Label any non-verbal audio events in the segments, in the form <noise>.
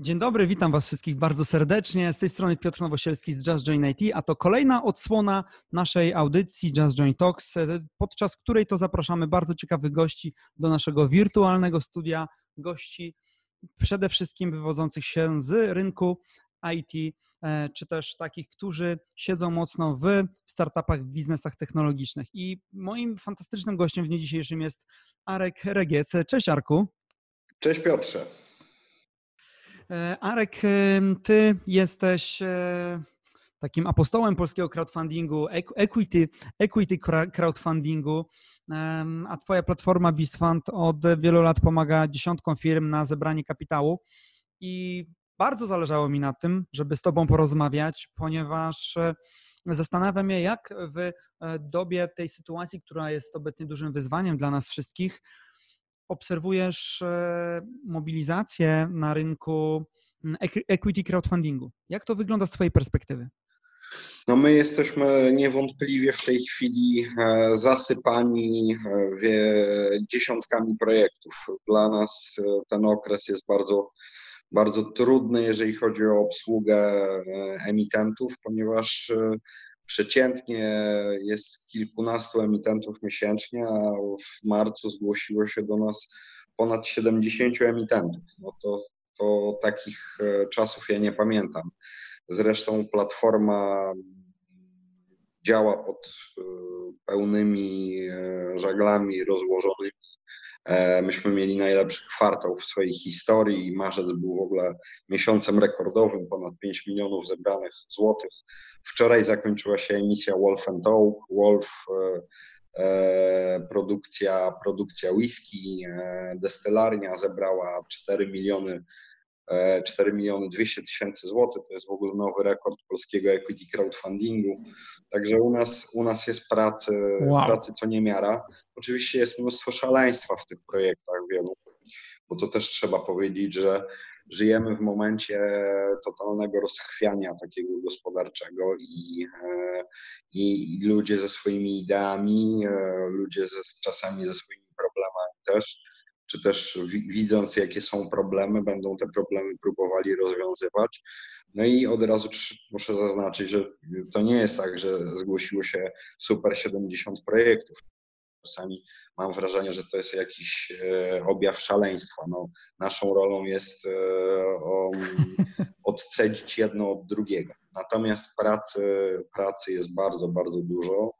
Dzień dobry, witam Was wszystkich bardzo serdecznie. Z tej strony Piotr Nowosielski z Just Join IT, a to kolejna odsłona naszej audycji Just Join Talks, podczas której to zapraszamy bardzo ciekawych gości do naszego wirtualnego studia. Gości przede wszystkim wywodzących się z rynku IT, e, czy też takich, którzy siedzą mocno w startupach, w biznesach technologicznych. I moim fantastycznym gościem w dniu dzisiejszym jest Arek Regiec. Cześć Arku. Cześć Piotrze. E, Arek, ty jesteś e, takim apostołem polskiego crowdfundingu, equity, equity crowdfundingu, a twoja platforma BizFund od wielu lat pomaga dziesiątkom firm na zebranie kapitału. I bardzo zależało mi na tym, żeby z tobą porozmawiać, ponieważ e, zastanawiam się, jak w dobie tej sytuacji, która jest obecnie dużym wyzwaniem dla nas wszystkich, obserwujesz e, mobilizację na rynku mm, equity crowdfundingu. Jak to wygląda z Twojej perspektywy? No my jesteśmy niewątpliwie w tej chwili e, zasypani e, dziesiątkami projektów. Dla nas ten okres jest bardzo, bardzo trudny, jeżeli chodzi o obsługę emitentów, ponieważ Przeciętnie jest kilkunastu emitentów miesięcznie, a w marcu zgłosiło się do nas ponad 70 emitentów. No to, to takich e, czasów ja nie pamiętam. Zresztą platforma działa pod e, pełnymi e, żaglami rozłożonymi myśmy mieli najlepszy kwartał w swojej historii marzec był w ogóle miesiącem rekordowym, ponad 5 milionów zebranych złotych. Wczoraj zakończyła się emisja Wolf and Oak. Wolf e, e, produkcja, produkcja whisky, destylarnia zebrała 4 miliony 4 miliony 200 tysięcy złotych, to jest w ogóle nowy rekord polskiego equity crowdfundingu. Także u nas, u nas jest pracy, wow. pracy co niemiara. Oczywiście jest mnóstwo szaleństwa w tych projektach wielu, bo to też trzeba powiedzieć, że żyjemy w momencie totalnego rozchwiania takiego gospodarczego i, e, i, ludzie ze swoimi ideami, e, ludzie ze, czasami ze swoimi problemami też czy też widząc, jakie są problemy, będą te problemy próbowali rozwiązywać. No i od razu muszę zaznaczyć, że to nie jest tak, że zgłosiło się super 70 projektów. Czasami mam wrażenie, że to jest jakiś e, objaw szaleństwa. No, naszą rolą jest e, <laughs> odcedzić jedno od drugiego. Natomiast pracy, pracy jest bardzo, bardzo dużo,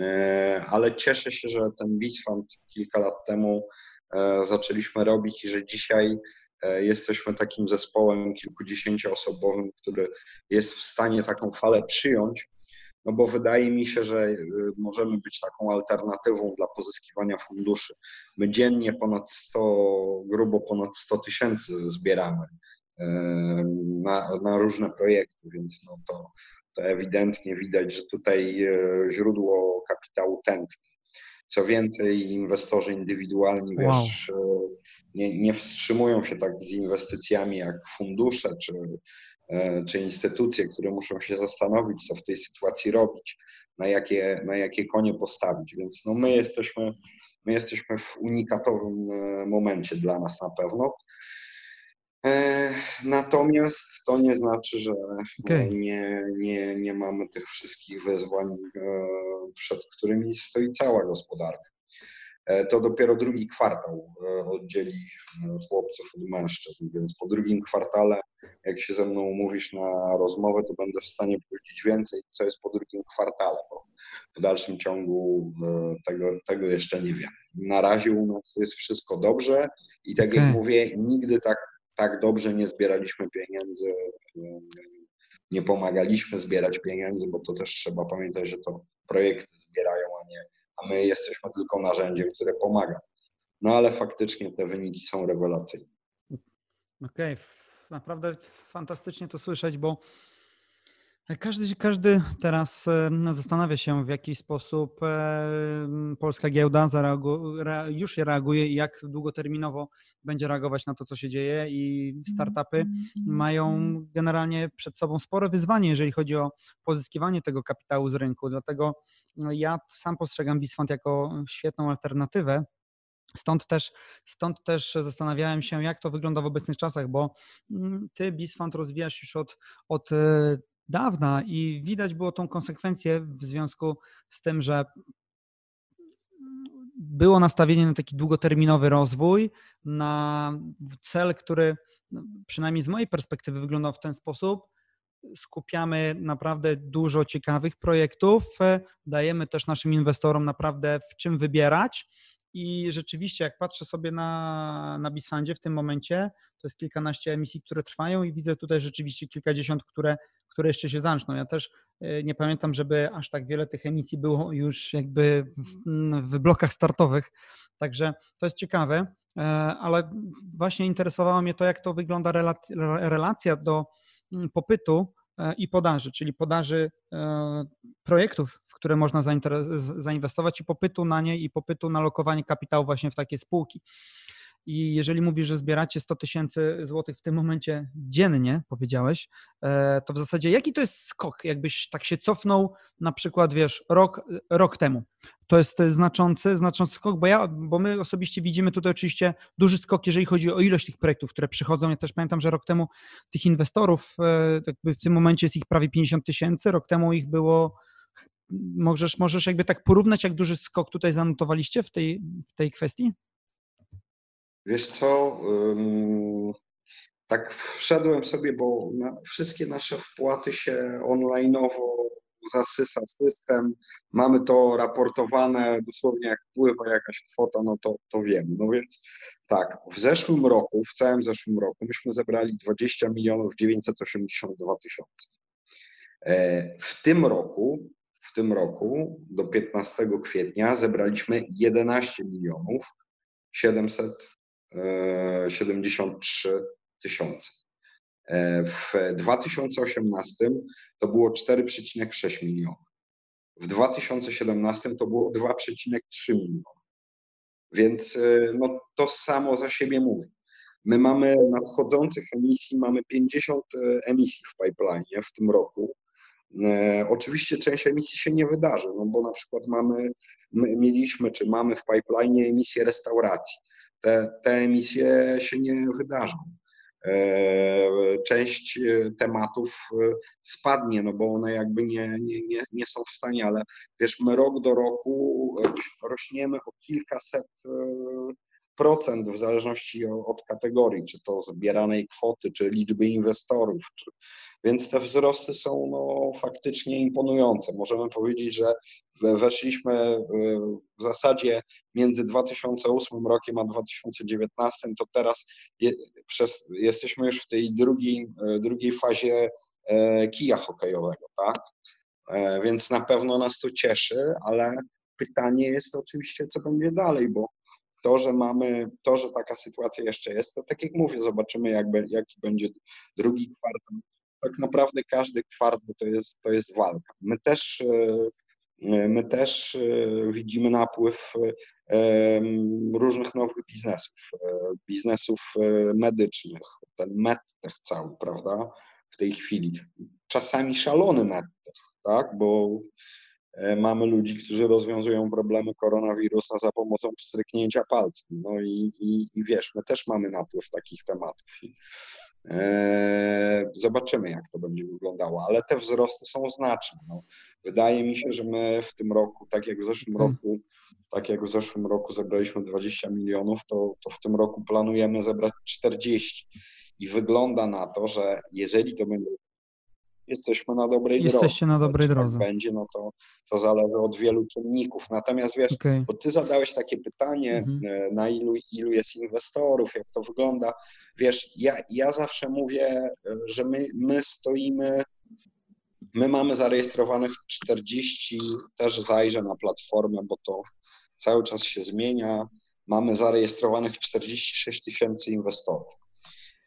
e, ale cieszę się, że ten BizFund kilka lat temu zaczęliśmy robić i że dzisiaj e, jesteśmy takim zespołem kilkudziesięcioosobowym, który jest w stanie taką falę przyjąć, no bo wydaje mi się, że e, możemy być taką alternatywą dla pozyskiwania funduszy. My dziennie ponad 100, grubo ponad 100 tysięcy zbieramy na, na różne projekty, więc no to, to ewidentnie widać, że tutaj źródło kapitału tętni. Co więcej, inwestorzy indywidualni wow. wiesz, e, nie, nie wstrzymują się tak z inwestycjami jak fundusze czy, e, czy instytucje, które muszą się zastanowić, co w tej sytuacji robić, na jakie, na jakie konie postawić. Więc no my, jesteśmy, my jesteśmy w unikatowym e, momencie dla nas na pewno. Natomiast to nie znaczy, że okay. nie, nie, nie mamy tych wszystkich wyzwań, e, przed którymi stoi cała gospodarka. E, to dopiero drugi kwartał e, oddzieli chłopców od mężczyzn, więc po drugim kwartale, jak się ze mną umówisz na rozmowę, to będę w stanie powiedzieć więcej, co jest po drugim kwartale, bo w dalszym ciągu tego, tego jeszcze nie wiem. Na razie u nas jest wszystko dobrze i tak okay. jak mówię, nigdy tak tak dobrze nie zbieraliśmy pieniędzy, nie pomagaliśmy zbierać pieniędzy, bo to też trzeba pamiętać, że to projekty zbierają, a nie, a my jesteśmy tylko narzędziem, które pomaga. No ale faktycznie te wyniki są rewelacyjne. Okej, okay. naprawdę fantastycznie to słyszeć, bo każdy, każdy teraz zastanawia się, w jaki sposób polska giełda już reaguje i jak długoterminowo będzie reagować na to, co się dzieje. I startupy mają generalnie przed sobą spore wyzwanie, jeżeli chodzi o pozyskiwanie tego kapitału z rynku. Dlatego no, ja sam postrzegam BizFund jako świetną alternatywę Stąd też, stąd też zastanawiałem się, jak to wygląda w obecnych czasach, bo mm, ty BizFund rozwijasz już od, od e, dawna i widać było tą konsekwencję w związku z tym, że było nastawienie na taki długoterminowy rozwój, na cel, który no, przynajmniej z mojej perspektywy wyglądał w ten sposób. Skupiamy naprawdę dużo ciekawych projektów, e, dajemy też naszym inwestorom naprawdę w czym wybierać i rzeczywiście, jak patrzę sobie na, na Bisfundzie w tym momencie, to jest kilkanaście emisji, które trwają i widzę tutaj rzeczywiście kilkadziesiąt, które, które jeszcze się zaczną. Ja też e, nie pamiętam, żeby aż tak wiele tych emisji było już jakby w, w blokach startowych, także to jest ciekawe, e, ale właśnie interesowało mnie to, jak to wygląda relacja do mm, popytu E, i podaży, czyli podaży projektów, które można zainwestować i popytu na nie i popytu na lokowanie kapitału właśnie w takie spółki. I jeżeli mówisz, że zbieracie 100 tysięcy złotych w tym momencie dziennie, powiedziałeś, e, to w zasadzie jaki to jest skok, jakbyś tak się cofnął na przykład, wiesz, rok, rok temu? To jest znaczący, znaczący skok, bo ja, bo my osobiście widzimy tutaj oczywiście duży skok, jeżeli chodzi o ilość tych projektów, które przychodzą. Ja też pamiętam, że rok temu tych inwestorów, e, w tym momencie jest ich prawie 50 tysięcy, rok temu ich było Możesz, możesz jakby tak porównać, jak duży skok tutaj zanotowaliście w tej, w tej kwestii? Wiesz co, tak wszedłem sobie, bo na, wszystkie nasze wpłaty się online'owo zasysa system, mamy to raportowane, dosłownie jak wpływa jakaś kwota, no to, to wiemy. No więc tak, w zeszłym roku, w całym zeszłym roku myśmy zebrali 20 milionów 982 tysiące. E, w tym roku, w tym roku do 15 kwietnia zebraliśmy 11 milionów 700 73 tysiące. E, w 2018 to było 4,6 miliona. W 2017 to było 2,3 miliona. Więc e, no, to samo za siebie mówi. My mamy nadchodzących emisji, mamy 50 e, emisji w pipeline w tym roku. Oczywiście część emisji się nie wydarzy, no bo na przykład mamy, mieliśmy czy mamy w pipeline emisję restauracji te, te emisje się nie wydarzą. E, część e, tematów e, spadnie, no bo one jakby nie, nie, nie, nie są w stanie, ale wiesz, my rok do roku rośniemy o kilkaset procent w zależności od kategorii, czy to zbieranej kwoty, czy liczby inwestorów, czy, więc te wzrosty są no, faktycznie imponujące. Możemy powiedzieć, że weszliśmy w zasadzie między 2008 rokiem a 2019, to teraz je, przez, jesteśmy już w tej drugiej, drugiej fazie e, kija hokejowego, tak? E, więc na pewno nas to cieszy, ale pytanie jest oczywiście, co będzie dalej, bo to, że mamy, to, że taka sytuacja jeszcze jest, to tak jak mówię, zobaczymy, jakby, jaki będzie drugi kwartał tak naprawdę każdy kwartał to jest, to jest walka. My też, e, my też e, widzimy napływ e, różnych nowych biznesów, biznesów medycznych, ten medtech cały, prawda, w tej chwili. Czasami szalony medtech, tak, bo mamy ludzi, którzy rozwiązują problemy koronawirusa za pomocą pstryknięcia palcem. No i, i, i wiesz, my też mamy napływ takich tematów. Eee, zobaczymy, jak to będzie wyglądało, ale te wzrosty są znaczne. No. Wydaje mi się, że my w tym roku, tak jak w zeszłym hmm. roku, tak jak w zeszłym roku zebraliśmy 20 milionów, to, to w tym roku planujemy zebrać 40. I wygląda na to, że jeżeli to będzie jesteśmy na dobrej Jesteście drodze. Jesteście na dobrej tak drodze. Tak będzie, no to, to zależy od wielu czynników. Natomiast wiesz, okay. bo ty zadałeś takie pytanie, mhm. E, na ilu, ilu jest inwestorów, jak to wygląda. Wiesz, ja, ja zawsze mówię, e, że my, my stoimy, my mamy zarejestrowanych 40, też zajrzę na platformę, bo to cały czas się zmienia. Mamy zarejestrowanych 46 tysięcy inwestorów.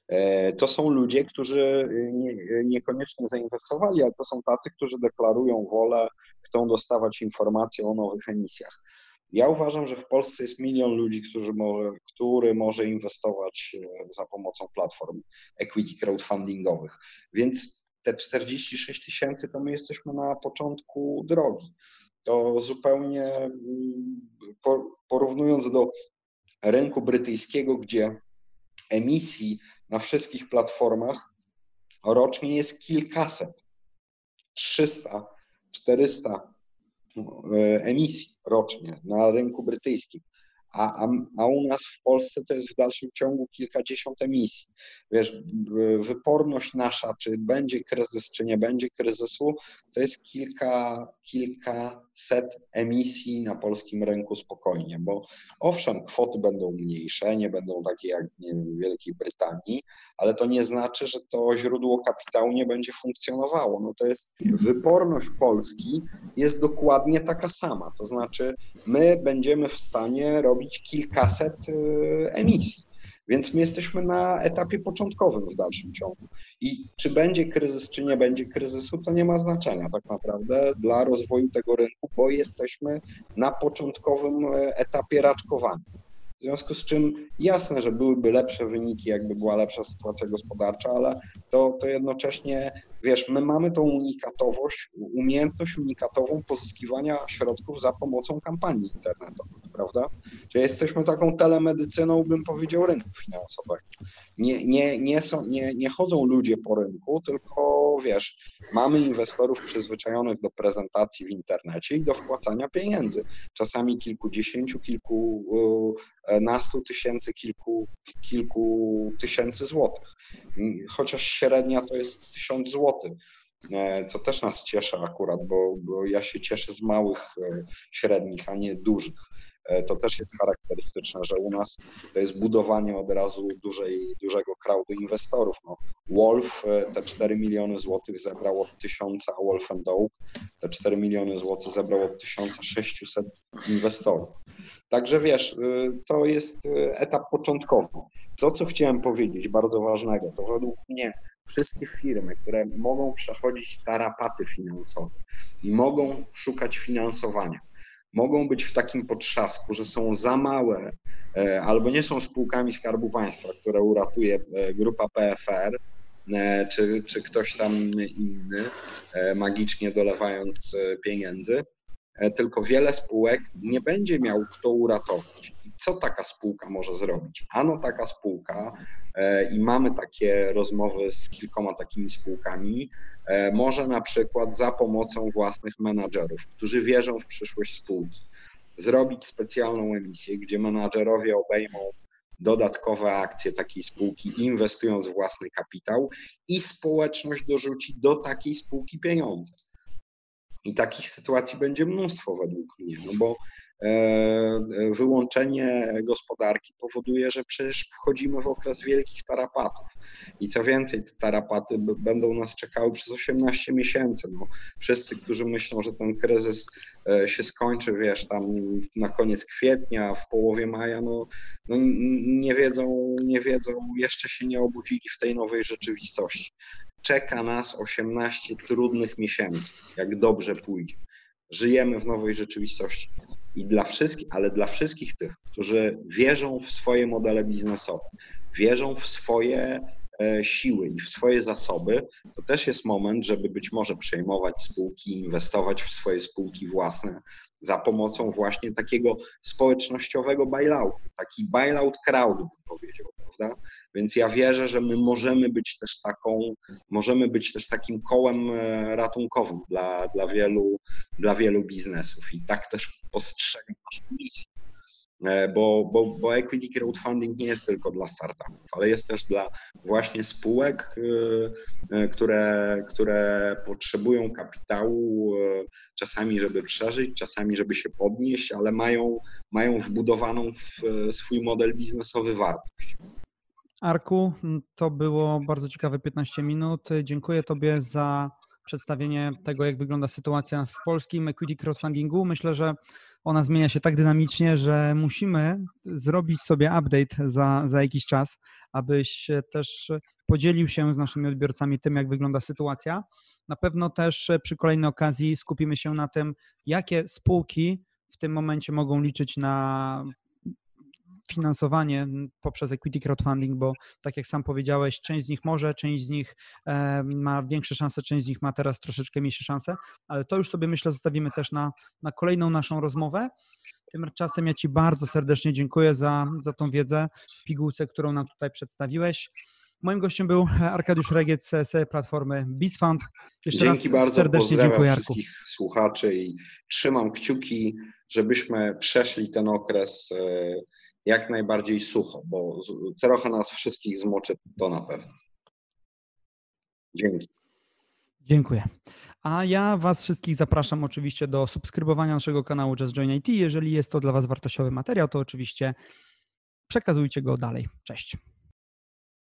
E, to są ludzie, którzy nie, niekoniecznie zainwestowali, ale to są tacy, którzy deklarują wolę, chcą dostawać informacje o nowych emisjach. Ja uważam, że w Polsce jest milion ludzi, którzy może, który może inwestować e, za pomocą platform equity crowdfundingowych. Więc te 46 tysięcy to my jesteśmy na początku drogi. To zupełnie mm, porównując do rynku brytyjskiego, gdzie emisji na wszystkich platformach rocznie jest kilkaset, 300, 400 e, emisji rocznie na rynku brytyjskim a, a, a u nas w Polsce to jest w dalszym ciągu kilkadziesiąt emisji. Wiesz, wyporność nasza, czy będzie kryzys, czy nie będzie kryzysu, to jest kilka, kilkaset emisji na polskim rynku spokojnie, bo owszem, kwoty będą mniejsze, nie będą takie jak wiem, w Wielkiej Brytanii, ale to nie znaczy, że to źródło kapitału nie będzie funkcjonowało. No to jest wyporność Polski jest dokładnie taka sama. To znaczy, my będziemy w stanie robić kilkaset y, emisji. Więc my jesteśmy na etapie początkowym w dalszym ciągu. I czy będzie kryzys, czy nie będzie kryzysu, to nie ma znaczenia tak naprawdę dla rozwoju tego rynku, bo jesteśmy na początkowym y, etapie raczkowania. W związku z czym jasne, że byłyby lepsze wyniki, jakby była lepsza sytuacja gospodarcza, ale to, to jednocześnie, wiesz, my mamy tą unikatowość, umiejętność unikatową pozyskiwania środków za pomocą kampanii internetowych, prawda? Czyli jesteśmy taką telemedycyną, bym powiedział, rynku finansowego. Nie, nie, nie, są, nie, nie chodzą ludzie po rynku, tylko wiesz, mamy inwestorów przyzwyczajonych do prezentacji w internecie i do wpłacania pieniędzy. Czasami kilkudziesięciu, kilku nastu tysięcy, kilku, kilku tysięcy złotych. Chociaż średnia to jest tysiąc złotych e, co też nas cieszy akurat, bo, bo ja się cieszę z małych, e, średnich, a nie dużych. E, to też jest charakterystyczne, że u nas to jest budowanie od razu dużej, dużego crowdu inwestorów. No, Wolf te 4 miliony złotych zebrał od 1000, a Wolf Oak te 4 miliony złotych zebrał od 1600 inwestorów. Także wiesz, to jest etap początkowy. To, co chciałem powiedzieć, bardzo ważnego, to według mnie wszystkie firmy, które mogą przechodzić tarapaty finansowe i mogą szukać finansowania, mogą być w takim potrzasku, że są za małe e, albo nie są spółkami Skarbu Państwa, które uratuje e, grupa PFR, e, czy, czy ktoś tam inny, magicznie dolewając pieniędzy, tylko wiele spółek nie będzie miał kto uratować. I co taka spółka może zrobić? Ano taka spółka, e, i mamy takie rozmowy z kilkoma takimi spółkami, e, może na przykład za pomocą własnych menadżerów, którzy wierzą w przyszłość spółki, zrobić specjalną emisję, gdzie menadżerowie obejmą dodatkowe akcje takiej spółki, inwestując własny kapitał i społeczność dorzuci do takiej spółki pieniądze. I takich sytuacji będzie mnóstwo według mnie, no bo e, wyłączenie gospodarki powoduje, że przecież wchodzimy w okres wielkich tarapatów. I co więcej, te tarapaty będą nas czekały przez 18 miesięcy. No, wszyscy, którzy myślą, że ten kryzys e, się skończy, wiesz, tam na koniec kwietnia, w połowie maja, no, no nie wiedzą, nie wiedzą, jeszcze się nie obudzili w tej nowej rzeczywistości czeka nas 18 trudnych miesięcy, jak dobrze pójdzie. Żyjemy w nowej rzeczywistości. I dla wszystkich, ale dla wszystkich tych, którzy wierzą w swoje modele biznesowe, wierzą w swoje e, siły i w swoje zasoby, to też jest moment, żeby być może przejmować spółki, inwestować w swoje spółki własne za pomocą właśnie takiego społecznościowego bailoutu, taki bailout crowd, bym powiedział, prawda? Więc ja wierzę, że my możemy być też taką, możemy być też takim kołem e, ratunkowym dla, dla, wielu, dla wielu biznesów i tak też postrzegam naszą misję. E, bo, bo, bo equity crowdfunding nie jest tylko dla startupów, ale jest też dla właśnie spółek, e, które, które potrzebują kapitału czasami, żeby przeżyć, czasami, żeby się podnieść, ale mają, mają wbudowaną w swój model biznesowy wartość. Arku, to było bardzo ciekawe 15 minut. Dziękuję Tobie za przedstawienie tego, jak wygląda sytuacja w polskim equity crowdfundingu. Myślę, że ona zmienia się tak dynamicznie, że musimy zrobić sobie update za, za jakiś czas, abyś też podzielił się z naszymi odbiorcami tym, jak wygląda sytuacja. Na pewno też przy kolejnej okazji skupimy się na tym, jakie spółki w tym momencie mogą liczyć na finansowanie poprzez equity crowdfunding, bo tak jak sam powiedziałeś, część z nich może, część z nich e, ma większe szanse, część z nich ma teraz troszeczkę mniejsze szanse, ale to już sobie myślę zostawimy też na, na kolejną naszą rozmowę. Tymczasem ja Ci bardzo serdecznie dziękuję za, za tą wiedzę w pigułce, którą nam tutaj przedstawiłeś. Moim gościem był Arkadiusz Regiec z platformy BizFund. Jeszcze Dzięki raz bardzo, serdecznie dziękuję Arku. wszystkich słuchaczy i trzymam kciuki, żebyśmy przeszli ten okres e, jak najbardziej sucho, bo trochę nas wszystkich zmoczy to na pewno. Dzięki. Dziękuję. A ja Was wszystkich zapraszam oczywiście do subskrybowania naszego kanału Just Join IT. Jeżeli jest to dla Was wartościowy materiał, to oczywiście przekazujcie go dalej. Cześć.